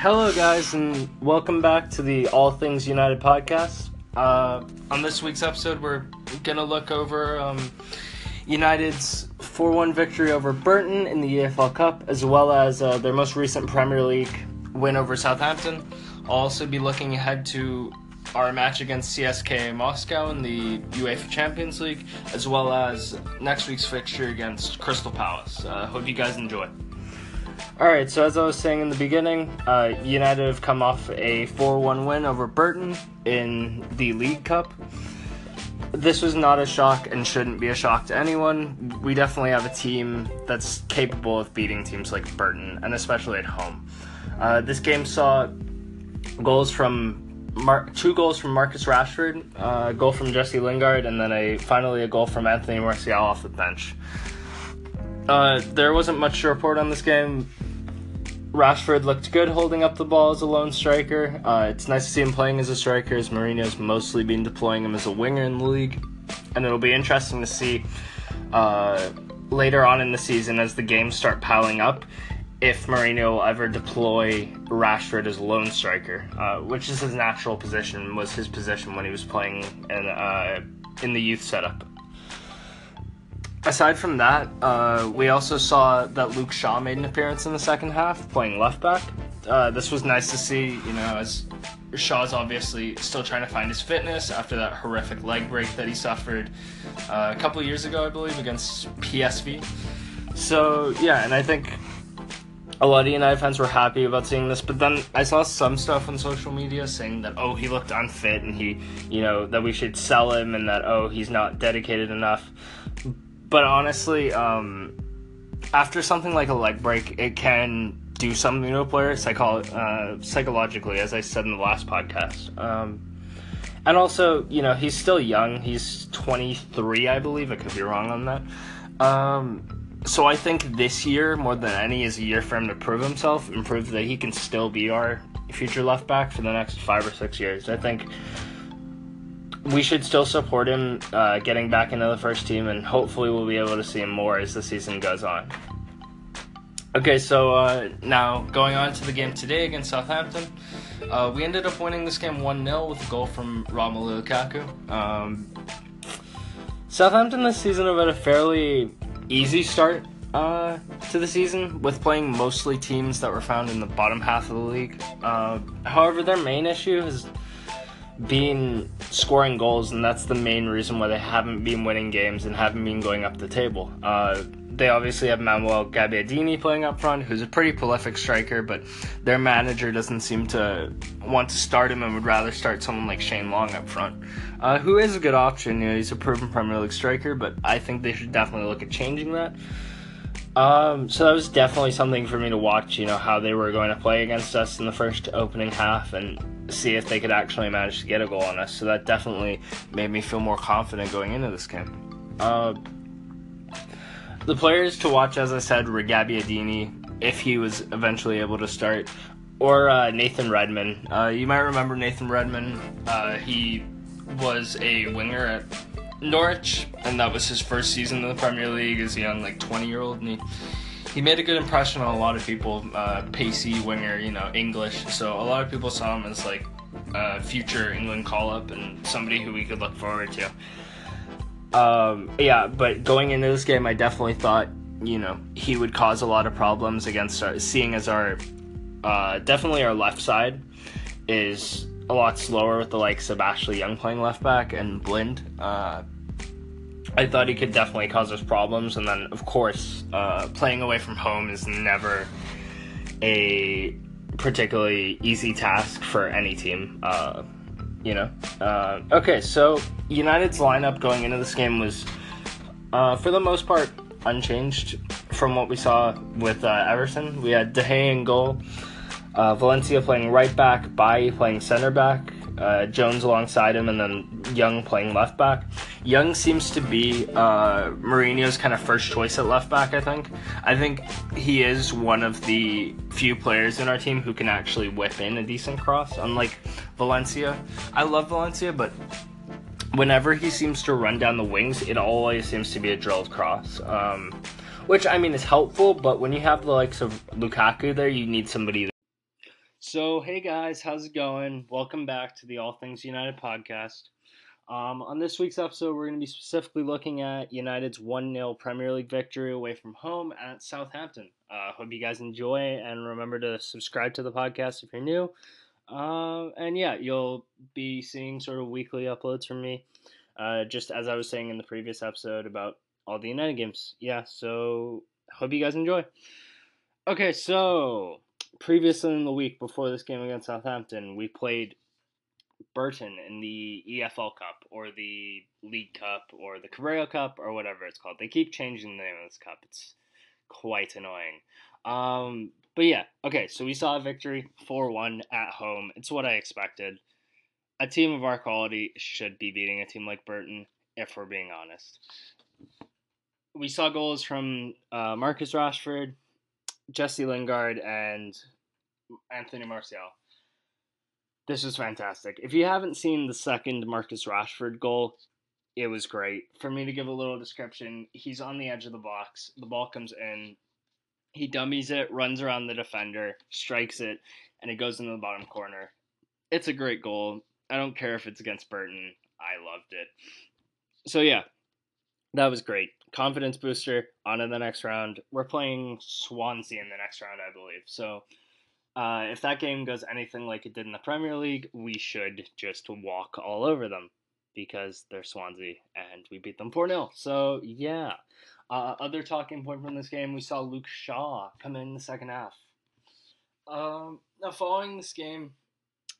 Hello, guys, and welcome back to the All Things United podcast. Uh, on this week's episode, we're gonna look over um, United's 4-1 victory over Burton in the EFL Cup, as well as uh, their most recent Premier League win over Southampton. I'll also be looking ahead to our match against CSKA Moscow in the UEFA Champions League, as well as next week's fixture against Crystal Palace. Uh, hope you guys enjoy. All right, so as I was saying in the beginning, uh, United have come off a 4 1 win over Burton in the League Cup. This was not a shock and shouldn't be a shock to anyone. We definitely have a team that's capable of beating teams like Burton, and especially at home. Uh, this game saw goals from Mar- two goals from Marcus Rashford, uh, a goal from Jesse Lingard, and then a finally a goal from Anthony Martial off the bench. Uh, there wasn't much to report on this game. Rashford looked good holding up the ball as a lone striker. Uh, it's nice to see him playing as a striker, as Mourinho's mostly been deploying him as a winger in the league. And it'll be interesting to see uh, later on in the season as the games start piling up if Mourinho will ever deploy Rashford as a lone striker, uh, which is his natural position, was his position when he was playing in, uh, in the youth setup aside from that, uh, we also saw that Luke Shaw made an appearance in the second half, playing left back. Uh, this was nice to see, you know, as Shaw's obviously still trying to find his fitness after that horrific leg break that he suffered uh, a couple years ago, I believe, against PSV. So, yeah, and I think a lot of United fans were happy about seeing this, but then I saw some stuff on social media saying that, oh, he looked unfit and he, you know, that we should sell him and that, oh, he's not dedicated enough but honestly, um, after something like a leg break, it can do something to a player psycho- uh, psychologically, as I said in the last podcast. Um, and also, you know, he's still young. He's 23, I believe. I could be wrong on that. Um, so I think this year, more than any, is a year for him to prove himself and prove that he can still be our future left back for the next five or six years. I think we should still support him uh, getting back into the first team, and hopefully we'll be able to see him more as the season goes on. Okay, so uh, now going on to the game today against Southampton, uh, we ended up winning this game 1 0 with a goal from Romelu Lukaku. Um, Southampton this season have had a fairly easy start uh, to the season with playing mostly teams that were found in the bottom half of the league. Uh, however, their main issue has been scoring goals, and that's the main reason why they haven't been winning games and haven't been going up the table. Uh, they obviously have Manuel Gabbiadini playing up front, who's a pretty prolific striker, but their manager doesn't seem to want to start him and would rather start someone like Shane Long up front, uh, who is a good option. You know, he's a proven Premier League striker, but I think they should definitely look at changing that. Um, so that was definitely something for me to watch. You know how they were going to play against us in the first opening half, and see if they could actually manage to get a goal on us. So that definitely made me feel more confident going into this game. Uh, the players to watch, as I said, were Gabbiadini, if he was eventually able to start, or uh, Nathan Redmond. Uh, you might remember Nathan Redmond. Uh, he was a winger at Norwich, and that was his first season in the Premier League as a young, like 20 year old, and he he made a good impression on a lot of people. Uh, pacey winger, you know, English. So a lot of people saw him as like a future England call up and somebody who we could look forward to. Um, yeah, but going into this game, I definitely thought you know he would cause a lot of problems against our, seeing as our uh, definitely our left side is a lot slower with the likes of Ashley Young playing left back and Blind. Uh, I thought he could definitely cause us problems, and then of course, uh, playing away from home is never a particularly easy task for any team. Uh, you know. Uh, okay, so United's lineup going into this game was, uh, for the most part, unchanged from what we saw with uh, Everton. We had De Gea in goal, uh, Valencia playing right back, Bailly playing center back, uh, Jones alongside him, and then Young playing left back. Young seems to be uh, Mourinho's kind of first choice at left back. I think. I think he is one of the few players in our team who can actually whip in a decent cross. Unlike Valencia, I love Valencia, but whenever he seems to run down the wings, it always seems to be a drilled cross. Um, which I mean is helpful, but when you have the likes of Lukaku there, you need somebody So, hey guys, how's it going? Welcome back to the All Things United podcast. Um, on this week's episode, we're going to be specifically looking at United's 1 0 Premier League victory away from home at Southampton. Uh, hope you guys enjoy and remember to subscribe to the podcast if you're new. Uh, and yeah, you'll be seeing sort of weekly uploads from me, uh, just as I was saying in the previous episode about all the United games. Yeah, so hope you guys enjoy. Okay, so previously in the week before this game against Southampton, we played Burton in the EFL Cup or the League Cup or the Carabao Cup or whatever it's called. They keep changing the name of this cup. It's quite annoying. Um, but yeah, okay, so we saw a victory 4 1 at home. It's what I expected. A team of our quality should be beating a team like Burton, if we're being honest. We saw goals from uh, Marcus Rashford, Jesse Lingard, and Anthony Martial. This was fantastic. If you haven't seen the second Marcus Rashford goal, it was great. For me to give a little description, he's on the edge of the box. The ball comes in. He dummies it, runs around the defender, strikes it, and it goes into the bottom corner. It's a great goal. I don't care if it's against Burton. I loved it. So, yeah, that was great. Confidence booster on to the next round. We're playing Swansea in the next round, I believe. So, uh, if that game goes anything like it did in the Premier League, we should just walk all over them because they're Swansea and we beat them 4 0. So, yeah. Uh, other talking point from this game, we saw Luke Shaw come in the second half. Um, now, following this game,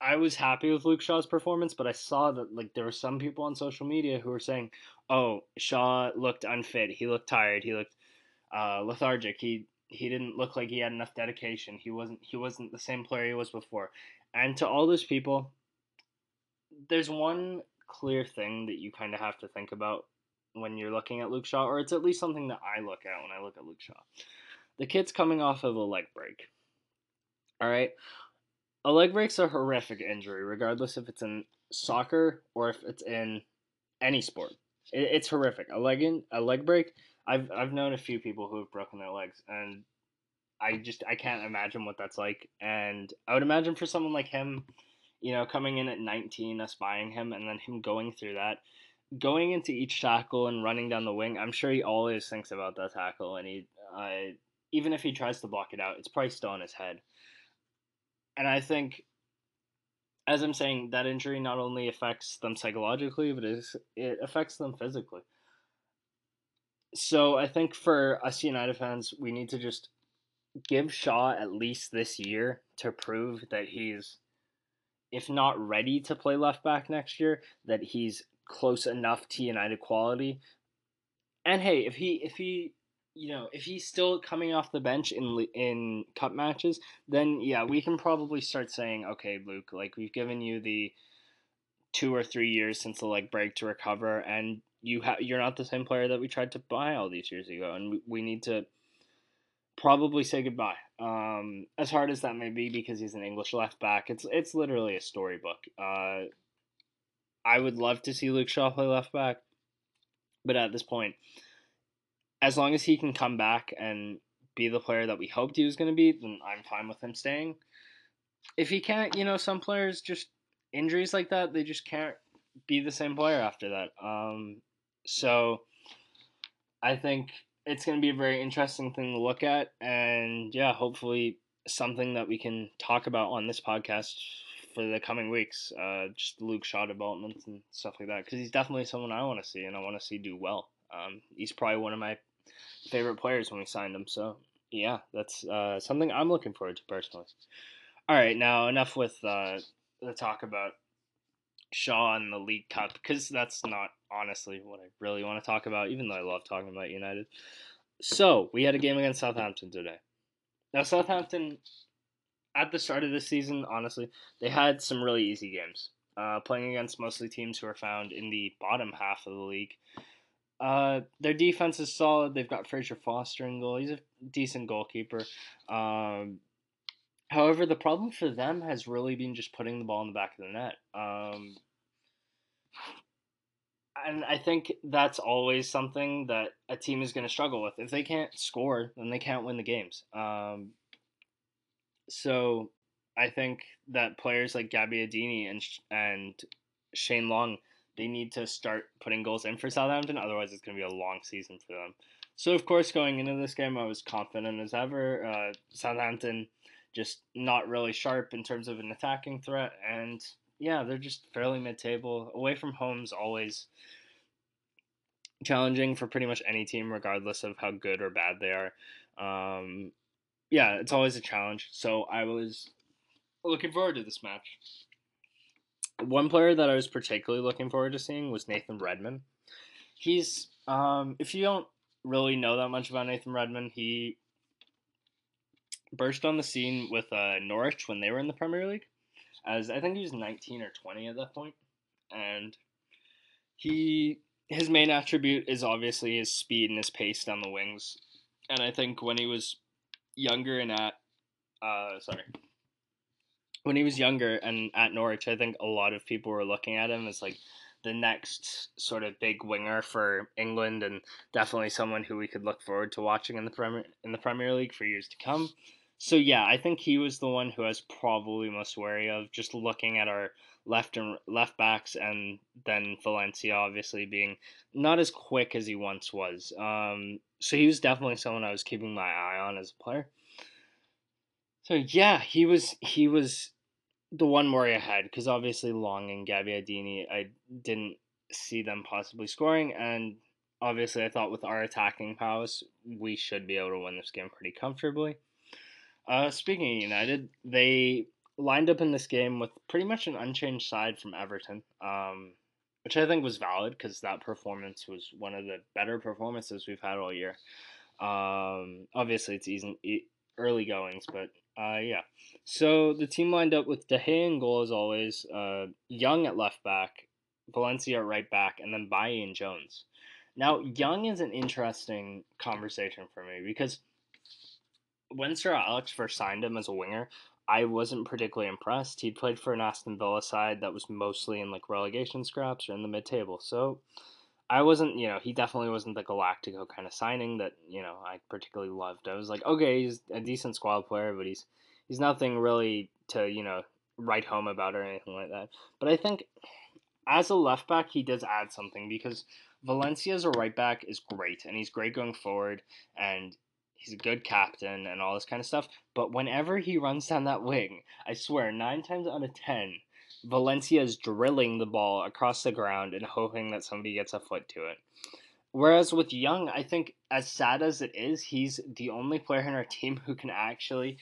I was happy with Luke Shaw's performance, but I saw that like there were some people on social media who were saying, "Oh, Shaw looked unfit. He looked tired. He looked uh, lethargic. He he didn't look like he had enough dedication. He wasn't he wasn't the same player he was before." And to all those people, there's one clear thing that you kind of have to think about when you're looking at Luke Shaw, or it's at least something that I look at when I look at Luke Shaw. The kid's coming off of a leg break. All right. A leg break's a horrific injury, regardless if it's in soccer or if it's in any sport. It, it's horrific. A leg in, a leg break. I've I've known a few people who have broken their legs, and I just I can't imagine what that's like. And I would imagine for someone like him, you know, coming in at 19, us buying him, and then him going through that, going into each tackle and running down the wing. I'm sure he always thinks about that tackle, and he, uh, even if he tries to block it out, it's probably still in his head. And I think, as I'm saying, that injury not only affects them psychologically, but it, it affects them physically. So I think for us United fans, we need to just give Shaw at least this year to prove that he's, if not ready to play left back next year, that he's close enough to United quality. And hey, if he if he you know, if he's still coming off the bench in in cup matches, then yeah, we can probably start saying, okay, Luke, like we've given you the two or three years since the leg break to recover, and you have you're not the same player that we tried to buy all these years ago, and we, we need to probably say goodbye. Um, as hard as that may be, because he's an English left back, it's it's literally a storybook. Uh, I would love to see Luke Shaw play left back, but at this point, as long as he can come back and be the player that we hoped he was going to be, then I'm fine with him staying. If he can't, you know, some players just injuries like that, they just can't be the same player after that. Um, so I think it's going to be a very interesting thing to look at, and yeah, hopefully something that we can talk about on this podcast for the coming weeks. Uh, just Luke Shaw developments and stuff like that, because he's definitely someone I want to see and I want to see do well. Um, he's probably one of my favorite players when we signed him. So yeah, that's uh, something I'm looking forward to personally. All right, now enough with uh, the talk about Shaw and the League Cup because that's not honestly what I really want to talk about, even though I love talking about United. So we had a game against Southampton today. Now Southampton, at the start of the season, honestly, they had some really easy games, uh, playing against mostly teams who are found in the bottom half of the league. Uh, their defense is solid. They've got Fraser Forster in goal. He's a decent goalkeeper. Um, however, the problem for them has really been just putting the ball in the back of the net. Um, and I think that's always something that a team is going to struggle with. If they can't score, then they can't win the games. Um, so I think that players like Gabbiadini and and Shane Long they need to start putting goals in for Southampton. Otherwise, it's going to be a long season for them. So, of course, going into this game, I was confident as ever. Uh, Southampton just not really sharp in terms of an attacking threat, and yeah, they're just fairly mid-table. Away from home's always challenging for pretty much any team, regardless of how good or bad they are. Um, yeah, it's always a challenge. So I was looking forward to this match. One player that I was particularly looking forward to seeing was Nathan Redmond. He's um, if you don't really know that much about Nathan Redmond, he burst on the scene with uh, Norwich when they were in the Premier League, as I think he was 19 or 20 at that point, and he his main attribute is obviously his speed and his pace down the wings, and I think when he was younger and at uh, sorry when he was younger and at Norwich, I think a lot of people were looking at him as like the next sort of big winger for England and definitely someone who we could look forward to watching in the Premier in the Premier League for years to come. So yeah, I think he was the one who I was probably most wary of just looking at our left and left backs and then Valencia obviously being not as quick as he once was. Um, so he was definitely someone I was keeping my eye on as a player. So yeah, he was he was the one worry I had because obviously Long and Gabbiadini, I didn't see them possibly scoring, and obviously I thought with our attacking powers we should be able to win this game pretty comfortably. Uh, speaking of United, they lined up in this game with pretty much an unchanged side from Everton, um, which I think was valid because that performance was one of the better performances we've had all year. Um, obviously, it's easy, early goings, but uh, yeah. So the team lined up with De Gea in goal as always, uh, Young at left back, Valencia at right back, and then Bailly and Jones. Now, Young is an interesting conversation for me because when Sir Alex first signed him as a winger, I wasn't particularly impressed. He played for an Aston Villa side that was mostly in like relegation scraps or in the mid table. So I wasn't, you know, he definitely wasn't the Galactico kind of signing that, you know, I particularly loved. I was like, okay, he's a decent squad player, but he's he's nothing really to, you know, write home about or anything like that. But I think as a left back, he does add something because Valencia as a right back is great and he's great going forward and he's a good captain and all this kind of stuff. But whenever he runs down that wing, I swear, nine times out of ten, Valencia is drilling the ball across the ground and hoping that somebody gets a foot to it. Whereas with Young, I think as sad as it is, he's the only player in our team who can actually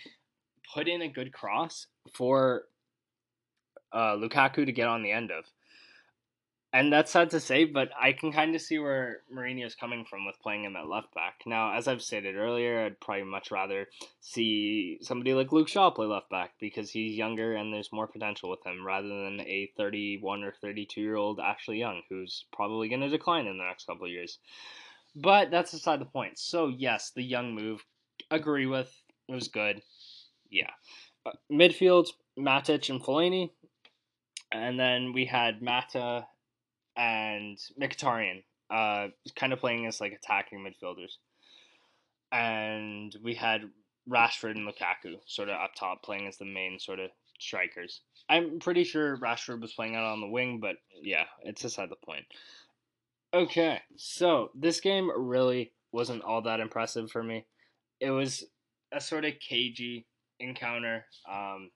put in a good cross for uh, Lukaku to get on the end of and that's sad to say, but I can kind of see where Mourinho's coming from with playing him at left back. Now, as I've stated earlier, I'd probably much rather see somebody like Luke Shaw play left back because he's younger and there's more potential with him rather than a 31 or 32 year old Ashley Young who's probably going to decline in the next couple of years. But that's aside the point. So, yes, the young move, agree with. It was good. Yeah. Uh, midfield, Matic and Fellaini. And then we had Mata and Mkhitaryan, uh, kind of playing as like attacking midfielders. And we had Rashford and Lukaku sort of up top playing as the main sort of strikers. I'm pretty sure Rashford was playing out on the wing, but yeah, it's beside the point. Okay, so this game really wasn't all that impressive for me. It was a sort of cagey encounter um,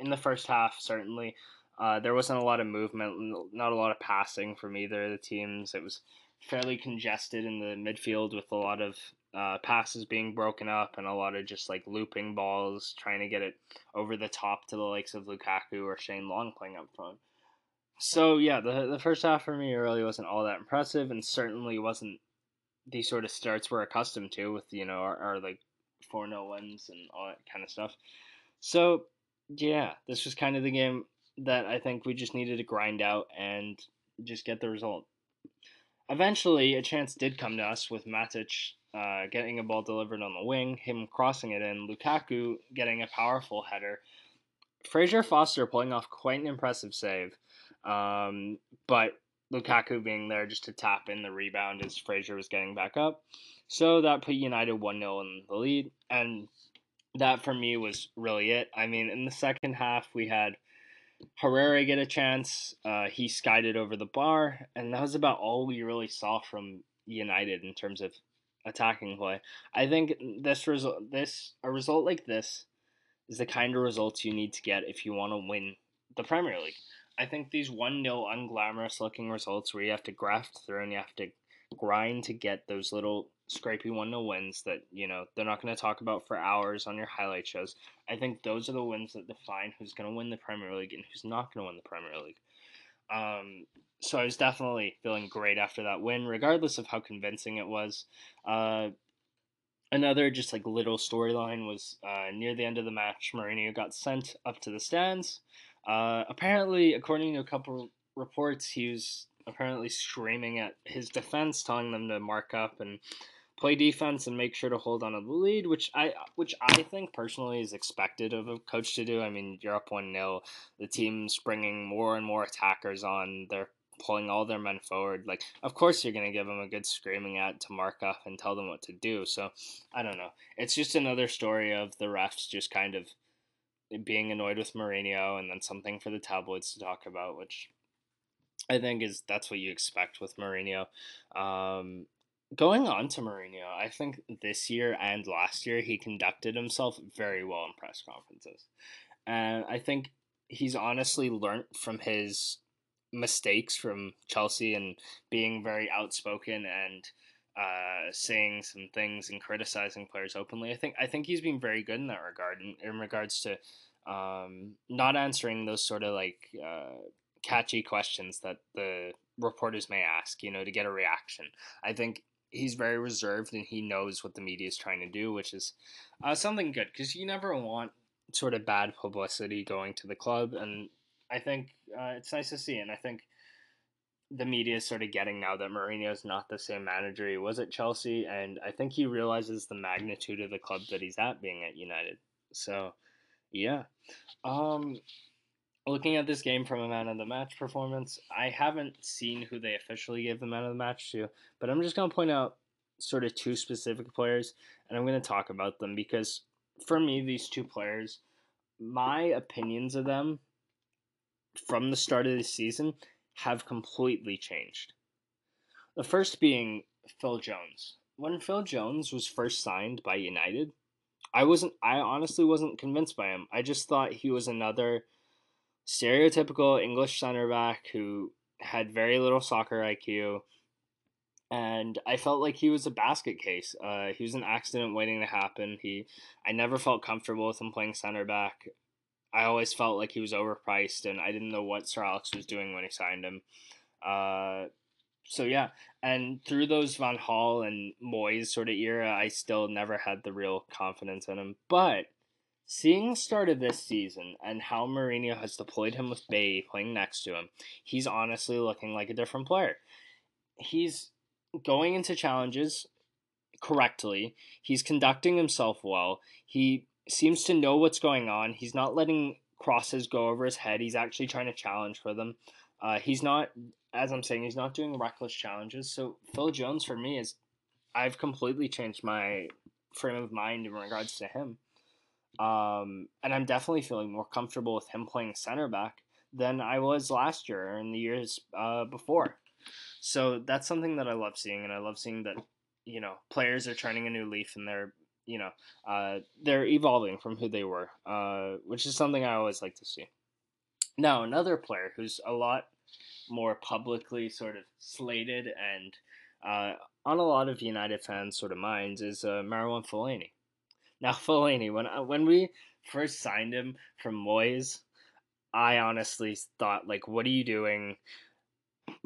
in the first half, certainly. Uh, there wasn't a lot of movement, not a lot of passing from either of the teams. It was fairly congested in the midfield with a lot of uh, passes being broken up and a lot of just like looping balls, trying to get it over the top to the likes of Lukaku or Shane Long playing up front. So yeah, the the first half for me really wasn't all that impressive, and certainly wasn't the sort of starts we're accustomed to with you know our, our like four no wins and all that kind of stuff. So yeah, this was kind of the game that I think we just needed to grind out and just get the result. Eventually, a chance did come to us with Matic uh, getting a ball delivered on the wing, him crossing it in, Lukaku getting a powerful header, Fraser Forster pulling off quite an impressive save, um, but Lukaku being there just to tap in the rebound as Fraser was getting back up. So that put United 1 0 in the lead. And that for me was really it. I mean, in the second half, we had Herrera get a chance. Uh, he skied it over the bar, and that was about all we really saw from United in terms of attacking play. I think this result, this a result like this, is the kind of results you need to get if you want to win the Premier League. I think these one 0 unglamorous looking results where you have to graft through and you have to grind to get those little scrapey one 0 wins that you know they're not going to talk about for hours on your highlight shows. I think those are the wins that define who's going to win the Premier League and who's not going to win the Premier League. Um, so I was definitely feeling great after that win, regardless of how convincing it was. Uh, another just like little storyline was uh, near the end of the match, Mourinho got sent up to the stands. Uh, apparently, according to a couple reports, he was apparently screaming at his defense, telling them to mark up and play defense and make sure to hold on to the lead, which I which I think personally is expected of a coach to do. I mean, you're up one 0 the team's bringing more and more attackers on. They're pulling all their men forward. Like, of course, you're gonna give them a good screaming at to mark up and tell them what to do. So, I don't know. It's just another story of the refs just kind of being annoyed with Mourinho, and then something for the tabloids to talk about, which I think is that's what you expect with Mourinho. Um, going on to Mourinho, I think this year and last year he conducted himself very well in press conferences, and I think he's honestly learned from his mistakes from Chelsea and being very outspoken and uh, saying some things and criticizing players openly. I think I think he's been very good in that regard, in, in regards to um, not answering those sort of like uh, catchy questions that the reporters may ask, you know, to get a reaction. I think he's very reserved and he knows what the media is trying to do, which is uh, something good because you never want sort of bad publicity going to the club, and I think uh, it's nice to see. And I think the media is sort of getting now that Mourinho is not the same manager he was at Chelsea, and I think he realizes the magnitude of the club that he's at being at United. So, yeah. Um, looking at this game from a man of the match performance, I haven't seen who they officially gave the man of the match to, but I'm just going to point out sort of two specific players, and I'm going to talk about them because for me, these two players, my opinions of them from the start of the season have completely changed. The first being Phil Jones. When Phil Jones was first signed by United, I wasn't I honestly wasn't convinced by him. I just thought he was another stereotypical English center back who had very little soccer IQ. And I felt like he was a basket case. Uh, he was an accident waiting to happen. He, I never felt comfortable with him playing center back. I always felt like he was overpriced, and I didn't know what Sir Alex was doing when he signed him. Uh, so yeah, and through those Van Gaal and Moyes sort of era, I still never had the real confidence in him. But seeing the start of this season and how Mourinho has deployed him with Bay playing next to him, he's honestly looking like a different player. He's going into challenges correctly. He's conducting himself well. He seems to know what's going on. He's not letting crosses go over his head. He's actually trying to challenge for them. Uh, he's not, as I'm saying, he's not doing reckless challenges. So Phil Jones for me is, I've completely changed my frame of mind in regards to him. Um, and I'm definitely feeling more comfortable with him playing center back than I was last year and the years uh, before. So that's something that I love seeing, and I love seeing that you know players are turning a new leaf and they're you know, uh, they're evolving from who they were, uh, which is something I always like to see. Now, another player who's a lot more publicly sort of slated and uh, on a lot of United fans' sort of minds is uh, Marouane Fellaini. Now, Fellaini, when uh, when we first signed him from Moyes, I honestly thought, like, what are you doing?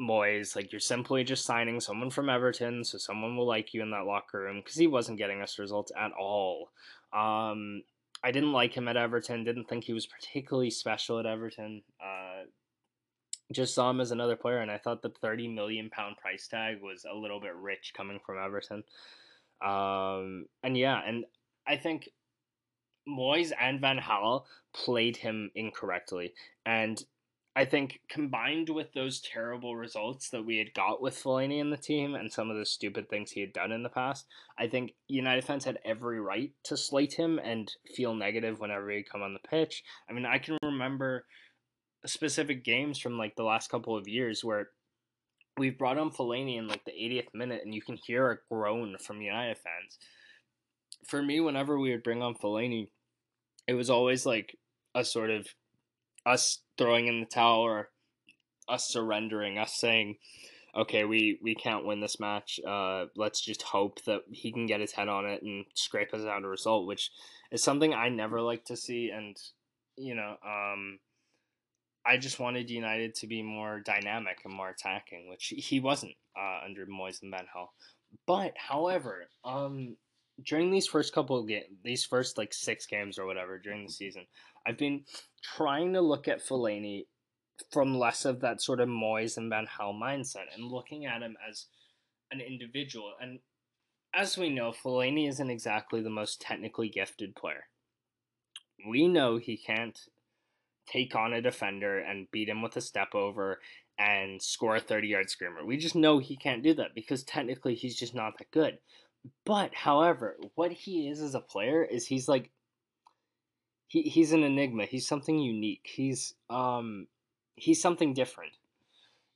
Moyes, like you're simply just signing someone from Everton, so someone will like you in that locker room because he wasn't getting us results at all. Um, I didn't like him at Everton. Didn't think he was particularly special at Everton. Uh, just saw him as another player, and I thought the thirty million pound price tag was a little bit rich coming from Everton. Um, and yeah, and I think Moyes and Van Gaal played him incorrectly, and I think combined with those terrible results that we had got with Fellaini in the team and some of the stupid things he had done in the past, I think United fans had every right to slate him and feel negative whenever he'd come on the pitch. I mean, I can remember specific games from like the last couple of years where we've brought on Fellaini in like the 80th minute and you can hear a groan from United fans. For me, whenever we would bring on Fellaini, it was always like a sort of us throwing in the towel or us surrendering, us saying, okay, we, we can't win this match. Uh, let's just hope that he can get his head on it and scrape us out a result, which is something I never like to see. And, you know, um, I just wanted United to be more dynamic and more attacking, which he wasn't uh, under Moyes and Van. But, however, um, during these first couple of games, these first like six games or whatever during the season, I've been trying to look at Fellaini from less of that sort of Moyes and Van Gaal mindset and looking at him as an individual. And as we know, Fellaini isn't exactly the most technically gifted player. We know he can't take on a defender and beat him with a step over and score a 30 yard screamer. We just know he can't do that because technically he's just not that good. But however, what he is as a player is he's like he, he's an enigma. He's something unique. He's um he's something different.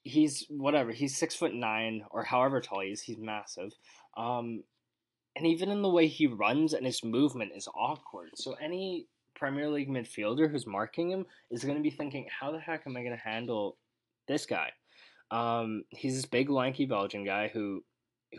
He's whatever. He's six foot nine or however tall he is. He's massive. Um, and even in the way he runs and his movement is awkward. So any Premier League midfielder who's marking him is going to be thinking, how the heck am I going to handle this guy? Um, he's this big, lanky Belgian guy who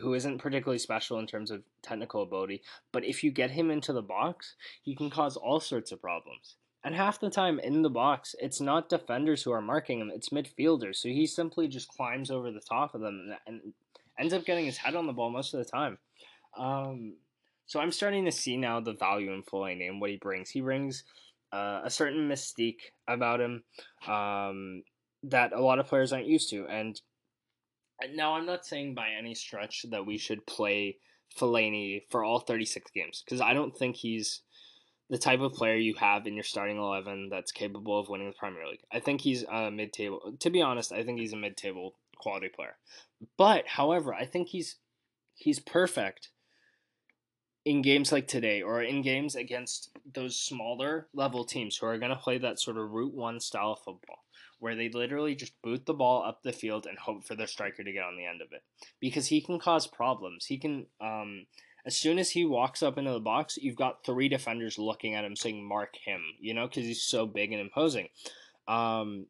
who isn't particularly special in terms of technical ability, but if you get him into the box, he can cause all sorts of problems. And half the time in the box, it's not defenders who are marking him, it's midfielders. So he simply just climbs over the top of them and ends up getting his head on the ball most of the time. Um, so I'm starting to see now the value in Fellaini and what he brings. He brings uh, a certain mystique about him um, that a lot of players aren't used to. And now I'm not saying by any stretch that we should play Fellaini for all 36 games because I don't think he's the type of player you have in your starting 11 that's capable of winning the Premier League. I think he's a mid-table. To be honest, I think he's a mid-table quality player. But however, I think he's he's perfect in games like today or in games against those smaller level teams who are going to play that sort of route one style of football where they literally just boot the ball up the field and hope for their striker to get on the end of it. Because he can cause problems. He can um, as soon as he walks up into the box you've got three defenders looking at him saying mark him you know because he's so big and imposing. Um,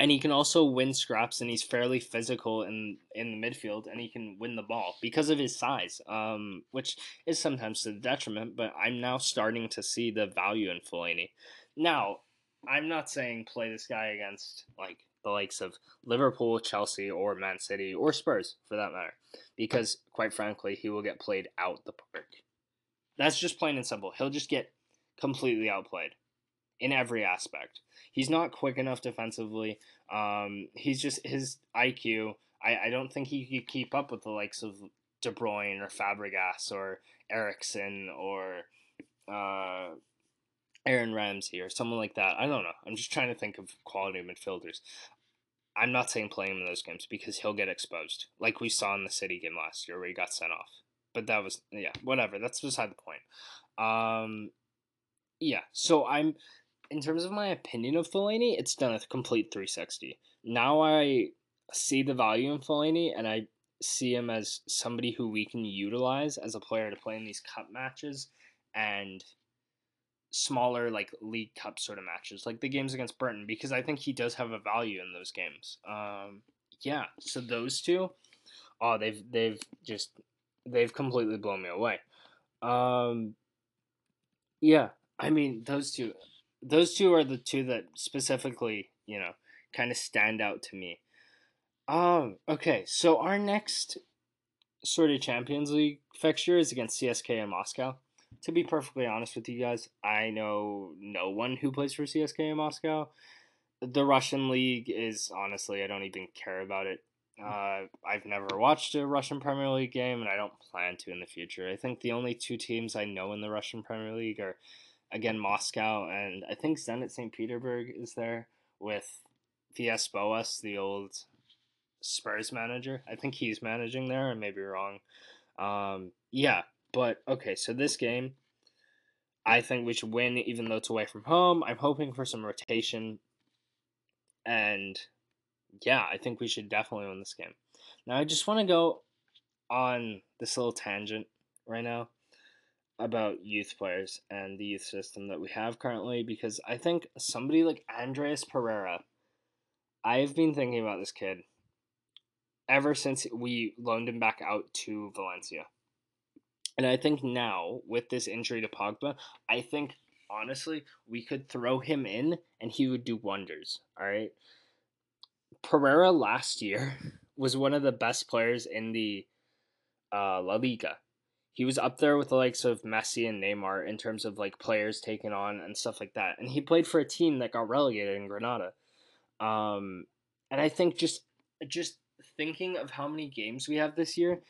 and he can also win scraps and he's fairly physical in in the midfield and he can win the ball because of his size um, which is sometimes to the detriment but i'm now starting to see the value in Fellaini. now i'm not saying play this guy against like the likes of liverpool chelsea or man city or spurs for that matter because quite frankly he will get played out the park that's just plain and simple he'll just get completely outplayed in every aspect. He's not quick enough defensively. Um, he's just his IQ. I, I don't think he could keep up with the likes of De Bruyne or Fabregas or Eriksen or uh, Aaron Ramsey or someone like that. I don't know. I'm just trying to think of quality midfielders. I'm not saying play him in those games because he'll get exposed, like we saw in the City game last year where he got sent off. But that was yeah, whatever. That's beside the point. Um, yeah. So I'm in terms of my opinion of Fellaini, it's done a complete 360. Now I see the value in Fellaini, and I see him as somebody who we can utilize as a player to play in these cup matches and smaller like league cup sort of matches like the games against Burton because I think he does have a value in those games. Um, yeah, so those two, oh they've they've just they've completely blown me away. Um, yeah, I mean those two those two are the two that specifically, you know, kind of stand out to me. Um, okay, so our next sort of Champions League fixture is against CSKA Moscow. To be perfectly honest with you guys, I know no one who plays for CSKA Moscow. The Russian league is honestly, I don't even care about it. Uh, I've never watched a Russian Premier League game, and I don't plan to in the future. I think the only two teams I know in the Russian Premier League are again Moscow and I think Zenit St. Petersburg is there with Villas Boas, the old Spurs manager. I think he's managing there. I may be wrong. Um, yeah, but okay. So this game, I think we should win, even though it's away from home. I'm hoping for some rotation, and yeah, I think we should definitely win this game. Now, I just want to go on this little tangent right now about youth players and the youth system that we have currently because I think somebody like Andreas Pereira, I've been thinking about this kid ever since we loaned him back out to Valencia. And I think now, with this injury to Pogba, I think honestly we could throw him in and he would do wonders. All right. Pereira last year was one of the best players in the uh, La Liga. He was up there with the likes of Messi and Neymar in terms of like players taken on and stuff like that. And he played for a team that got relegated in Granada. Um, and I think just just thinking of how many games we have this year,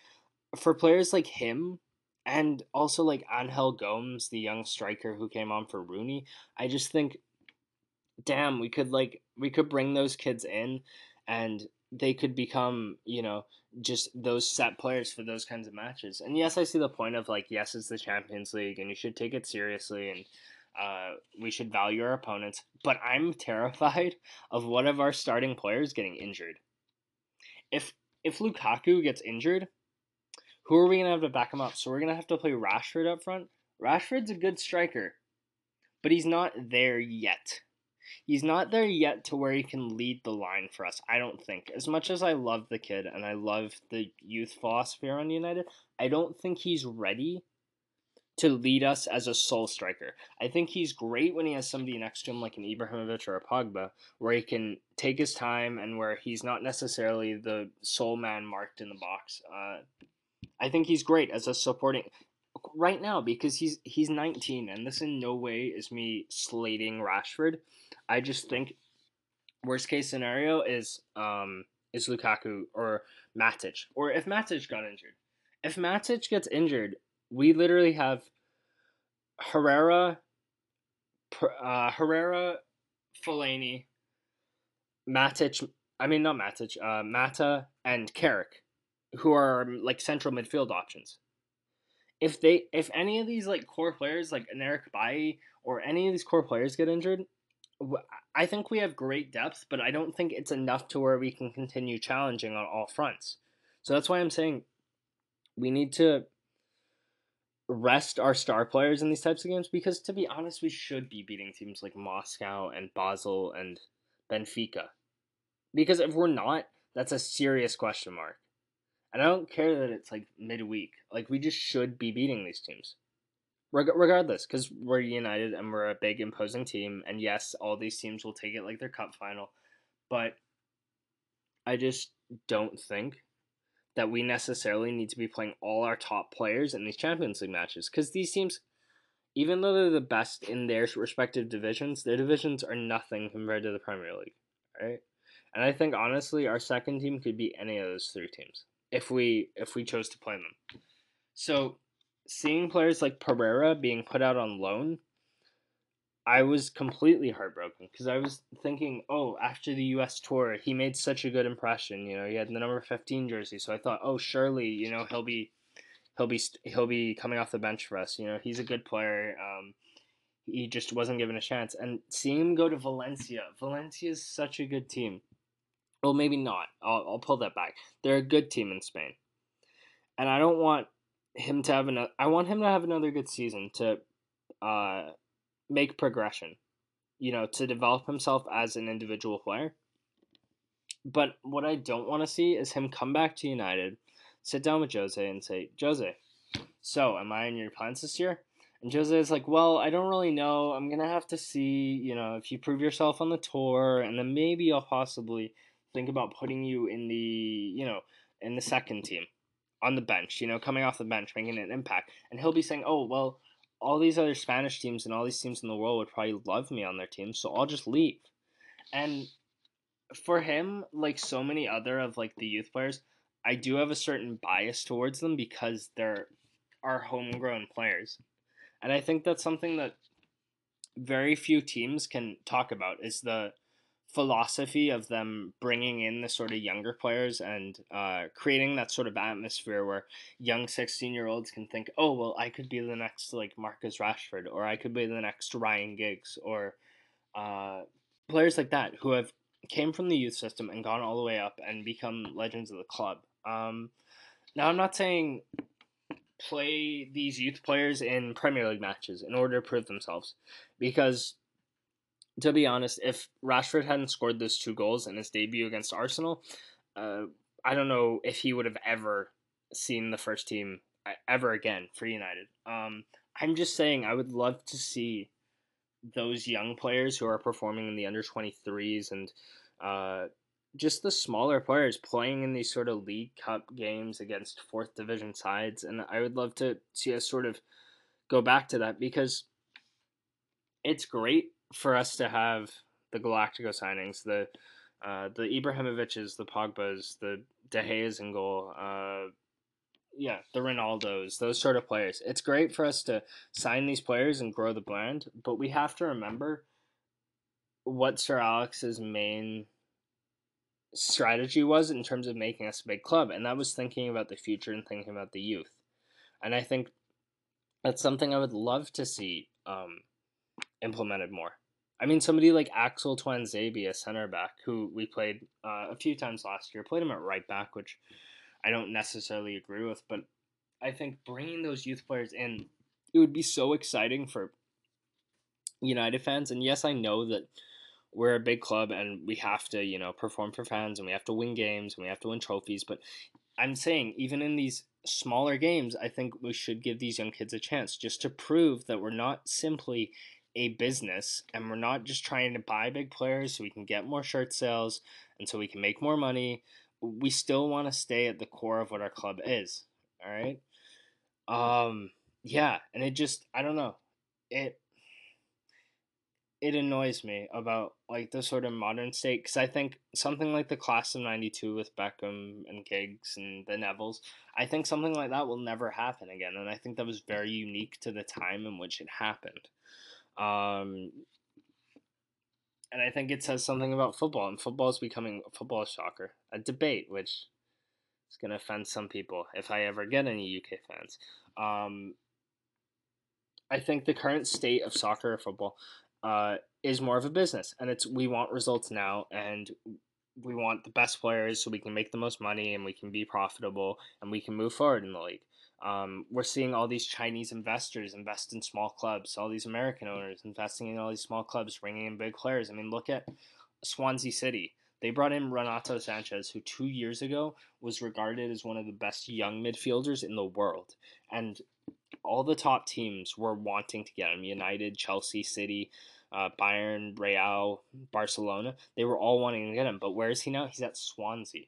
for players like him, and also like Angel Gomes, the young striker who came on for Rooney, I just think, damn, we could like we could bring those kids in, and they could become you know just those set players for those kinds of matches. And yes, I see the point of like yes, it's the Champions League, and you should take it seriously and. Uh, we should value our opponents, but I'm terrified of one of our starting players getting injured if if Lukaku gets injured, who are we gonna have to back him up? So we're gonna have to play Rashford up front. Rashford's a good striker, but he's not there yet. He's not there yet to where he can lead the line for us. I don't think. As much as I love the kid and I love the youth philosophy around United, I don't think he's ready to lead us as a sole striker. I think he's great when he has somebody next to him like an Ibrahimovic or a Pogba, where he can take his time and where he's not necessarily the sole man marked in the box. Uh, I think he's great as a supporting right now because he's he's 19 and this in no way is me slating Rashford. I just think worst case scenario is um is Lukaku or Matic or if Matic got injured. If Matic gets injured, we literally have Herrera, uh, Herrera, Fellaini, Matic. I mean, not Matic. Uh, Mata and Carrick, who are um, like central midfield options. If they, if any of these like core players, like Eric Bailly or any of these core players get injured, I think we have great depth, but I don't think it's enough to where we can continue challenging on all fronts. So that's why I'm saying we need to rest our star players in these types of games because to be honest we should be beating teams like Moscow and Basel and Benfica. Because if we're not, that's a serious question mark. And I don't care that it's like midweek. Like we just should be beating these teams. Reg- regardless, because we're united and we're a big imposing team, and yes, all these teams will take it like their cup final, but I just don't think that we necessarily need to be playing all our top players in these Champions League matches because these teams, even though they're the best in their respective divisions, their divisions are nothing compared to the Premier League, right? And I think honestly, our second team could be any of those three teams if we if we chose to play them. So, seeing players like Pereira being put out on loan I was completely heartbroken because I was thinking, oh, after the U.S. tour, he made such a good impression. You know, he had the number fifteen jersey, so I thought, oh, surely, you know, he'll be, he'll be, he'll be coming off the bench for us. You know, he's a good player. Um, he just wasn't given a chance, and seeing him go to Valencia, Valencia is such a good team. Well, maybe not. I'll, I'll pull that back. They're a good team in Spain, and I don't want him to have another. I want him to have another good season to. Uh, make progression, you know, to develop himself as an individual player. But what I don't want to see is him come back to United, sit down with Jose and say, Jose, so am I in your plans this year? And Jose is like, well, I don't really know. I'm to have to see, you know, if you prove yourself on the tour, and then maybe I'll possibly think about putting you in the, you know, in the second team on the bench, you know, coming off the bench, making an impact. And he'll be saying, oh, well, all these other Spanish teams and all these teams in the world would probably love me on their team, so I'll just leave. And for him, like so many other of like the youth players, I do have a certain bias towards them because they're our homegrown players. And I think that's something that very few teams can talk about is the philosophy of them bringing in the sort of younger players and uh, creating that sort of atmosphere where young 16 year olds can think, oh, well, I could be the next like Marcus Rashford or I could be the next Ryan Giggs or uh, players like that who have came from the youth system and gone all the way up and become legends of the club. Um, now, I'm not saying play these youth players in Premier League matches in order to prove themselves because to be honest, if Rashford hadn't scored those two goals in his debut against Arsenal, uh, I don't know if he would have ever seen the first team uh, ever again for United. Um, I'm just saying, I would love to see those young players who are performing in the under 23s and uh, just the smaller players playing in these sort of League Cup games against fourth division sides. And I would love to see us sort of go back to that because it's great for us to have the Galactico signings, the uh, the Ibrahimoviches, the Pogba's, the De Gea's in goal, uh, yeah, the Ronaldos, those sort of players. It's great for us to sign these players and grow the brand, but we have to remember what Sir Alex's main strategy was in terms of making us a big club, and that was thinking about the future and thinking about the youth. And I think that's something I would love to see um, implemented more. I mean, somebody like Axel Tuanzebe, a center back, who we played uh, a few times last year, played him at right back, which I don't necessarily agree with, but I think bringing those youth players in, it would be so exciting for United fans. And yes, I know that we're a big club and we have to, you know, perform for fans and we have to win games and we have to win trophies. But I'm saying, even in these smaller games, I think we should give these young kids a chance just to prove that we're not simply a business and we're not just trying to buy big players so we can get more shirt sales and so we can make more money. We still want to stay at the core of what our club is. All right. Um, yeah, and it just I don't know. It it annoys me about like the sort of modern state because I think something like the class of '92 with Beckham and Giggs and the Nevilles, I think something like that will never happen again, and I think that was very unique to the time in which it happened. Um, and I think it says something about football, and football is becoming football soccer, a debate, which is going to offend some people if I ever get any UK fans. Um, I think the current state of soccer or football uh, is more of a business, and it's we want results now, and we want the best players so we can make the most money and we can be profitable and we can move forward in the league. Um, we're seeing all these Chinese investors invest in small clubs, all these American owners investing in all these small clubs, bringing in big players. I mean, look at Swansea City. They brought in Renato Sanches, who two years ago was regarded as one of the best young midfielders in the world. And all the top teams were wanting to get him United, Chelsea, City, uh, Bayern, Real, Barcelona. They were all wanting to get him. But where is he now? He's at Swansea.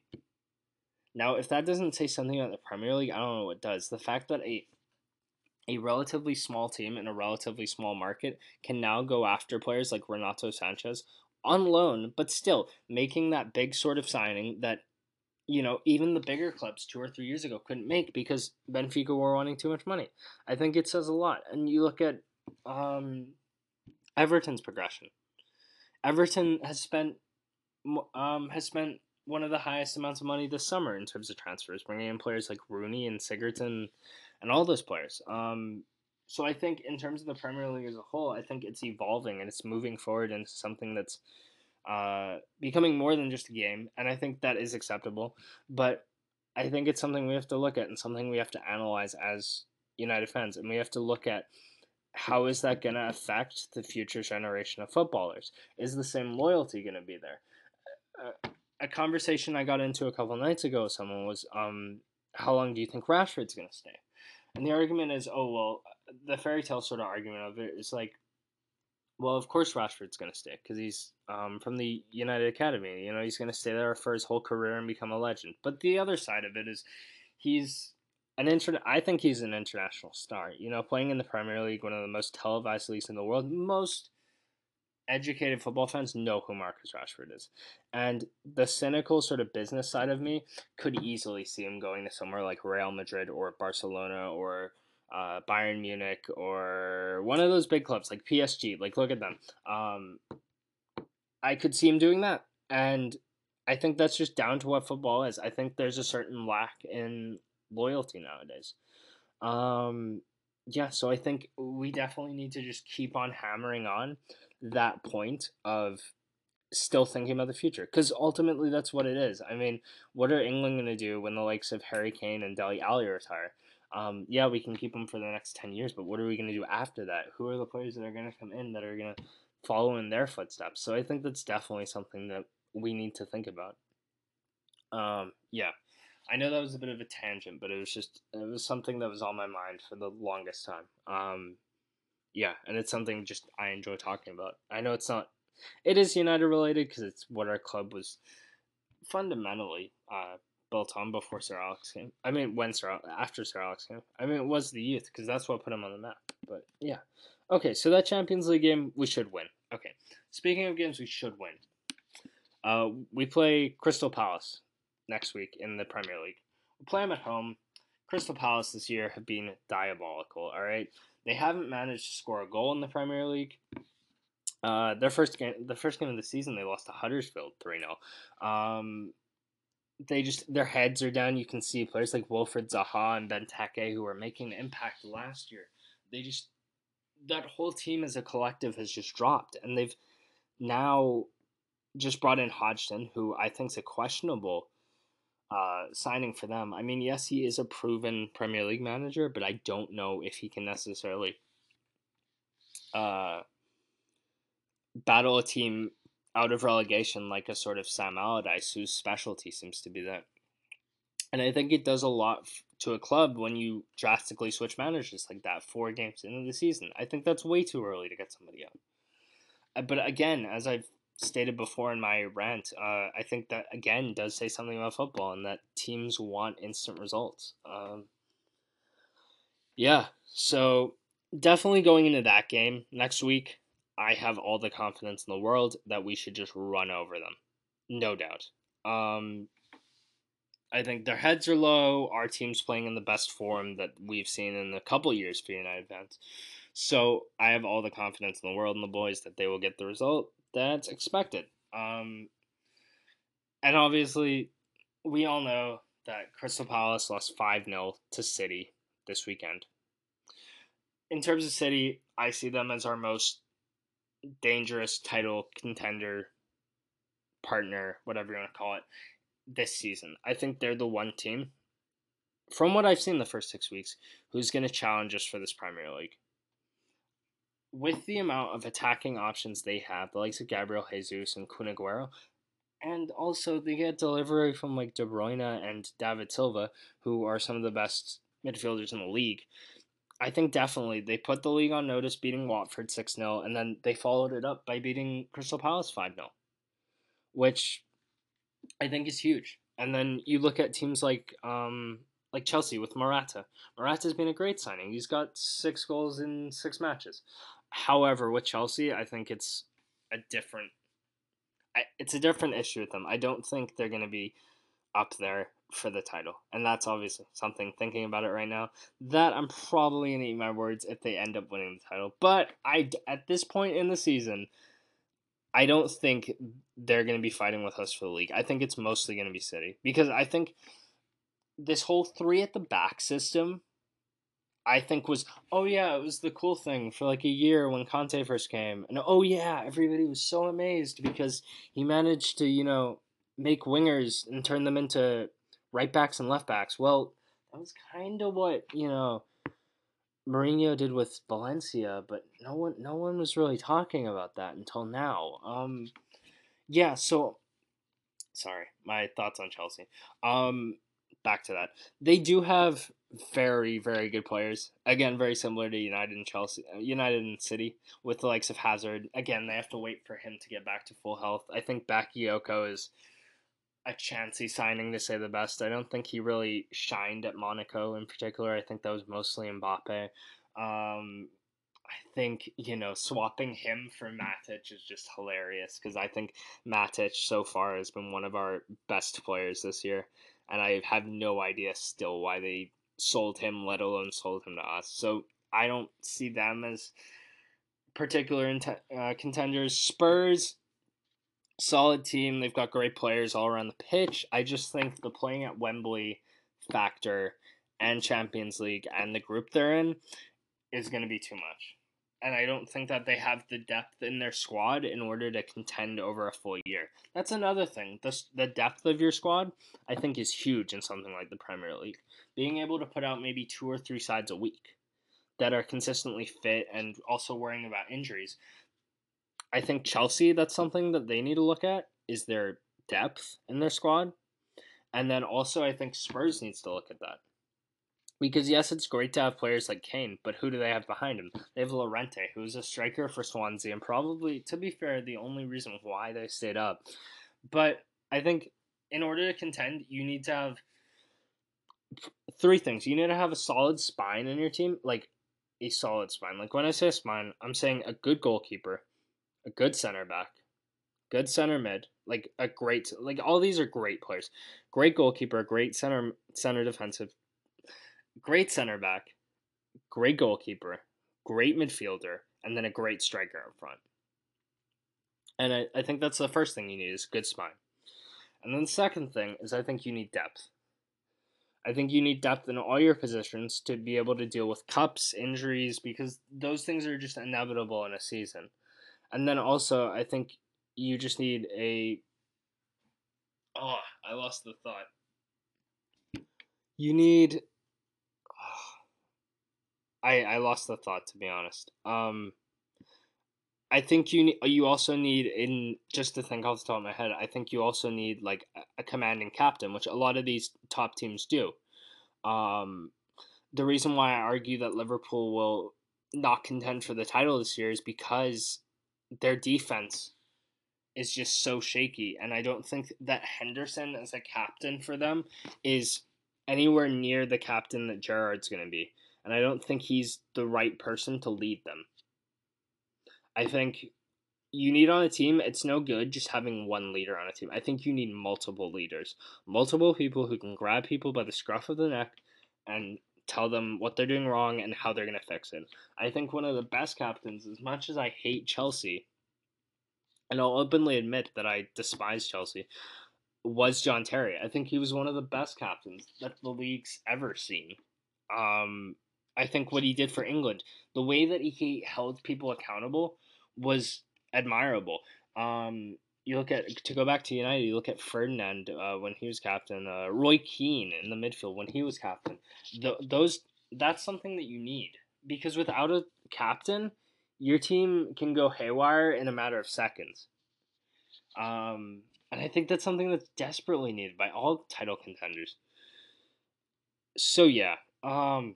Now, if that doesn't say something about the Premier League, I don't know what does. The fact that a a relatively small team in a relatively small market can now go after players like Renato Sanches on loan, but still making that big sort of signing that you know even the bigger clubs two or three years ago couldn't make because Benfica were wanting too much money. I think it says a lot. And you look at um, Everton's progression. Everton has spent um, has spent one of the highest amounts of money this summer in terms of transfers, bringing in players like Rooney and Sigurdsson and all those players. Um, so I think in terms of the Premier League as a whole, I think it's evolving and it's moving forward into something that's uh, becoming more than just a game, and I think that is acceptable. But I think it's something we have to look at and something we have to analyze as United fans, and we have to look at how is that going to affect the future generation of footballers? Is the same loyalty going to be there? Uh, a conversation I got into a couple nights ago someone was, um, how long do you think Rashford's going to stay? And the argument is, oh, well, the fairy tale sort of argument of it is like, well, of course Rashford's going to stay because he's um, from the United Academy. You know, he's going to stay there for his whole career and become a legend. But the other side of it is he's an inter- I think he's an international star. You know, playing in the Premier League, one of the most televised leagues in the world, most educated football fans know who Marcus Rashford is. And the cynical sort of business side of me could easily see him going to somewhere like Real Madrid or Barcelona or uh, Bayern Munich or one of those big clubs like PSG. Like, look at them. Um, I could see him doing that. And I think that's just down to what football is. I think there's a certain lack in loyalty nowadays. Um, yeah, so I think we definitely need to just keep on hammering on that point of still thinking about the future because ultimately that's what it is. I mean, what are England going to do when the likes of Harry Kane and Dele Alli retire? Um, yeah, we can keep them for the next 10 years, but what are we going to do after that? Who are the players that are going to come in that are going to follow in their footsteps? So I think that's definitely something that we need to think about. Um, yeah. I know that was a bit of a tangent, but it was just it was something that was on my mind for the longest time. Um, yeah, and it's something just I enjoy talking about. I know it's not, it is United related because it's what our club was fundamentally uh, built on before Sir Alex came. I mean, when Sir after Sir Alex came. I mean, it was the youth because that's what put him on the map. But yeah, okay. So that Champions League game we should win. Okay. Speaking of games we should win, uh, we play Crystal Palace next week in the Premier League. We play them at home. Crystal Palace this year have been diabolical. All right, they haven't managed to score a goal in the Premier League. Uh, their first game, the first game of the season, they lost to Huddersfield three 0 um, They just their heads are down. You can see players like Wilfried Zaha and Benteke who were making an impact last year. They just that whole team as a collective has just dropped, and they've now just brought in Hodgson, who I think is a questionable uh, signing for them. I mean, yes, he is a proven Premier League manager, but I don't know if he can necessarily uh, battle a team out of relegation like a sort of Sam Allardyce, whose specialty seems to be that. And I think it does a lot to a club when you drastically switch managers like that four games into the season. I think that's way too early to get somebody out. Uh, but again, as I've stated before in my rant, uh, I think that again does say something about football and that teams want instant results. Um, yeah, so definitely going into that game next week, I have all the confidence in the world that we should just run over them, no doubt. Um, I think their heads are low. Our team's playing in the best form that we've seen in a couple years for United fans. So I have all the confidence in the world in the boys that they will get the result that's expected. Um, and obviously, we all know that Crystal Palace lost 5 0 to City this weekend. In terms of City, I see them as our most dangerous title contender, partner, whatever you want to call it, this season. I think they're the one team, from what I've seen the first six weeks, who's going to challenge us for this Premier League with the amount of attacking options they have, the likes of Gabriel Jesus and Kun Aguero, and also they get delivery from like De Bruyne and David Silva, who are some of the best midfielders in the league. I think definitely they put the league on notice beating Watford 6 0, and then they followed it up by beating Crystal Palace 5 0, which I think is huge. And then you look at teams like um, like Chelsea with Morata. Morata's been a great signing. He's got six goals in six matches. However, with Chelsea, I think it's a different. It's a different issue with them. I don't think they're going to be up there for the title, and that's obviously something. Thinking about it right now, that I'm probably going to eat my words if they end up winning the title. But I, at this point in the season, I don't think they're going to be fighting with us for the league. I think it's mostly going to be City because I think this whole three at the back system I think was oh yeah, it was the cool thing for like a year when Conte first came. And oh yeah, everybody was so amazed because he managed to, you know, make wingers and turn them into right backs and left backs. Well, that was kind of what, you know, Mourinho did with Valencia, but no one no one was really talking about that until now. Um yeah, so sorry, my thoughts on Chelsea. Um back to that. They do have very very good players. Again, very similar to United and Chelsea, uh, United and City with the likes of Hazard. Again, they have to wait for him to get back to full health. I think Bakayoko is a chancy signing to say the best. I don't think he really shined at Monaco in particular. I think that was mostly Mbappe. Um, I think you know swapping him for Matic is just hilarious because I think Matic so far has been one of our best players this year, and I have no idea still why they sold him, let alone sold him to us. So I don't see them as particular uh, contenders. Spurs, solid team. They've got great players all around the pitch. I just think the playing at Wembley factor and Champions League and the group they're in is going to be too much. And I don't think that they have the depth in their squad in order to contend over a full year. That's another thing. The, the depth of your squad, I think, is huge in something like the Premier League. Being able to put out maybe two or three sides a week that are consistently fit and also worrying about injuries. I think Chelsea, that's something that they need to look at, is their depth in their squad. And then also, I think Spurs needs to look at that. Because yes, it's great to have players like Kane, but who do they have behind him? They have Llorente, who's a striker for Swansea, and probably, to be fair, the only reason why they stayed up. But I think in order to contend, you need to have three things. You need to have a solid spine in your team, like a solid spine. Like when I say spine, I'm saying a good goalkeeper, a good center back, good center mid, like a great like all these are great players. Great goalkeeper, great center center defensive great center back, great goalkeeper, great midfielder, and then a great striker up front. And I, I think that's the first thing you need is good spine. And then the second thing is I think you need depth. I think you need depth in all your positions to be able to deal with cups, injuries, because those things are just inevitable in a season. And then also, I think you just need a. Oh, I lost the thought. You need I I lost the thought to be honest. Um, I think you you also need in just to think off the top of my head. I think you also need like a commanding captain, which a lot of these top teams do. Um, the reason why I argue that Liverpool will not contend for the title this year is because their defense is just so shaky, and I don't think that Henderson as a captain for them is anywhere near the captain that Gerrard's going to be and I don't think he's the right person to lead them. I think you need on a team, it's no good just having one leader on a team. I think you need multiple leaders, multiple people who can grab people by the scruff of the neck and tell them what they're doing wrong and how they're going to fix it. I think one of the best captains, as much as I hate Chelsea, and I'll openly admit that I despise Chelsea, was John Terry. I think he was one of the best captains that the league's ever seen. Um, I think what he did for England, the way that he held people accountable was admirable. Um, you look at to go back to United. You look at Ferdinand uh, when he was captain, uh, Roy Keane in the midfield when he was captain. The, those that's something that you need because without a captain, your team can go haywire in a matter of seconds. Um, and I think that's something that's desperately needed by all title contenders. So yeah, um,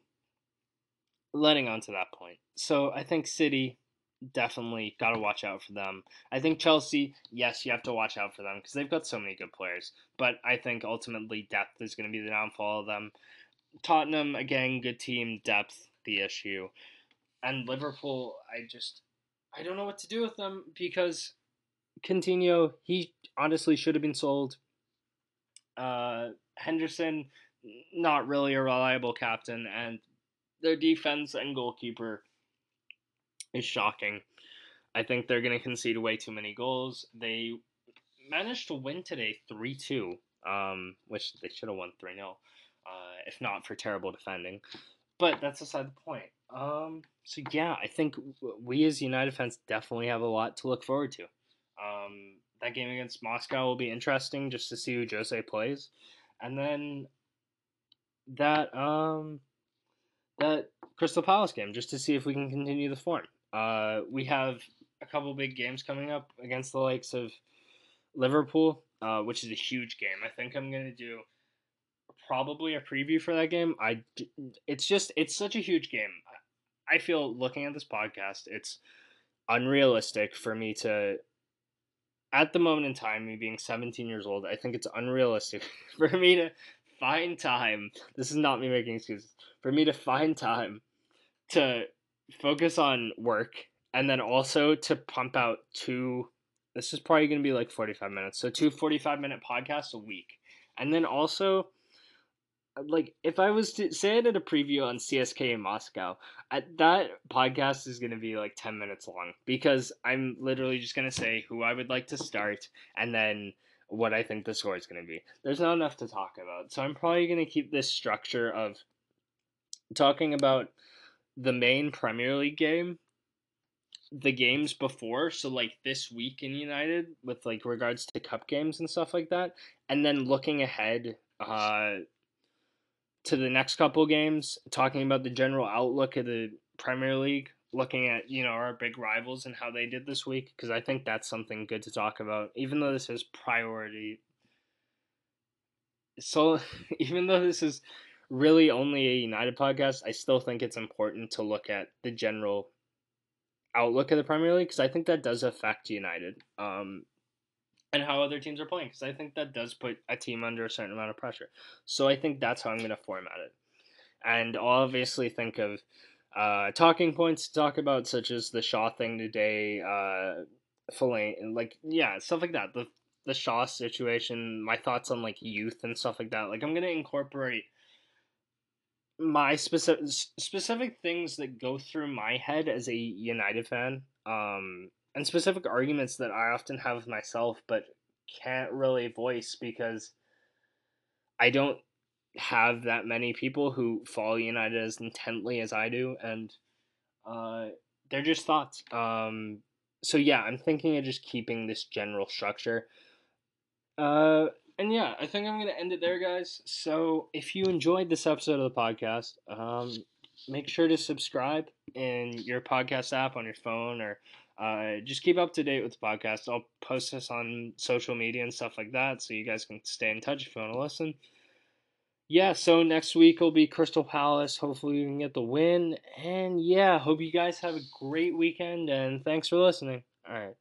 letting on to that point. So I think City definitely got to watch out for them. I think Chelsea, yes, you have to watch out for them because they've got so many good players. But I think ultimately depth is going to be the downfall of them. Tottenham, again, good team, depth, the issue. And Liverpool, I just, I don't know what to do with them because Coutinho, he honestly should have been sold. Uh, Henderson, not really a reliable captain, and their defense and goalkeeper is shocking. I think they're going to concede way too many goals. They managed to win today 3 2, um, which they should have won 3 0, uh, if not for terrible defending. But that's aside the point. Um, so, yeah, I think we as United fans definitely have a lot to look forward to. Um, that game against Moscow will be interesting just to see who Jose plays. And then that um, that Crystal Palace game just to see if we can continue the form. Uh, we have a couple big games coming up against the likes of Liverpool, uh, which is a huge game. I think I'm gonna do probably a preview for that game. I it's just it's such a huge game. I feel looking at this podcast, it's unrealistic for me to at the moment in time, me being 17 years old, I think it's unrealistic for me to find time. This is not me making excuses. For me to find time to focus on work and then also to pump out two this is probably going to be like 45 minutes. So two 45 minute podcasts a week. And then also like if I was to say I did a preview on CSKA in Moscow, I, that podcast is gonna be like ten minutes long because I'm literally just gonna say who I would like to start and then what I think the score is gonna be. There's not enough to talk about, so I'm probably gonna keep this structure of talking about the main Premier League game, the games before, so like this week in United with like regards to cup games and stuff like that, and then looking ahead uh to the next couple games, talking about the general outlook of the Premier League, looking at you know our big rivals and how they did this week because I think that's something good to talk about. Even though this is priority, so even though this is really only a United podcast, I still think it's important to look at the general outlook of the Premier League because I think that does affect United. Um, and how other teams are playing because I think that does put a team under a certain amount of pressure. So I think that's how I'm going to format it. And obviously think of uh, talking points to talk about, such as the Shaw thing today, uh, like yeah, stuff like that. The the Shaw situation, my thoughts on like youth and stuff like that. Like I'm gonna incorporate my specific specific things that go through my head as a United fan. Um, and specific arguments that I often have with myself, but can't really voice because I don't have that many people who follow United as intently as I do, and uh, they're just thoughts. Um, so yeah, I'm thinking of just keeping this general structure. Uh, and yeah, I think I'm gonna end it there, guys. So if you enjoyed this episode of the podcast, um, make sure to subscribe in your podcast app on your phone or uh, just keep up to date with the podcast. I'll post this on social media and stuff like that, so you guys can stay in touch if you want to listen. Yeah, so next week will be Crystal Palace. Hopefully, we can get the win. And yeah, hope you guys have a great weekend, and thanks for listening. All right.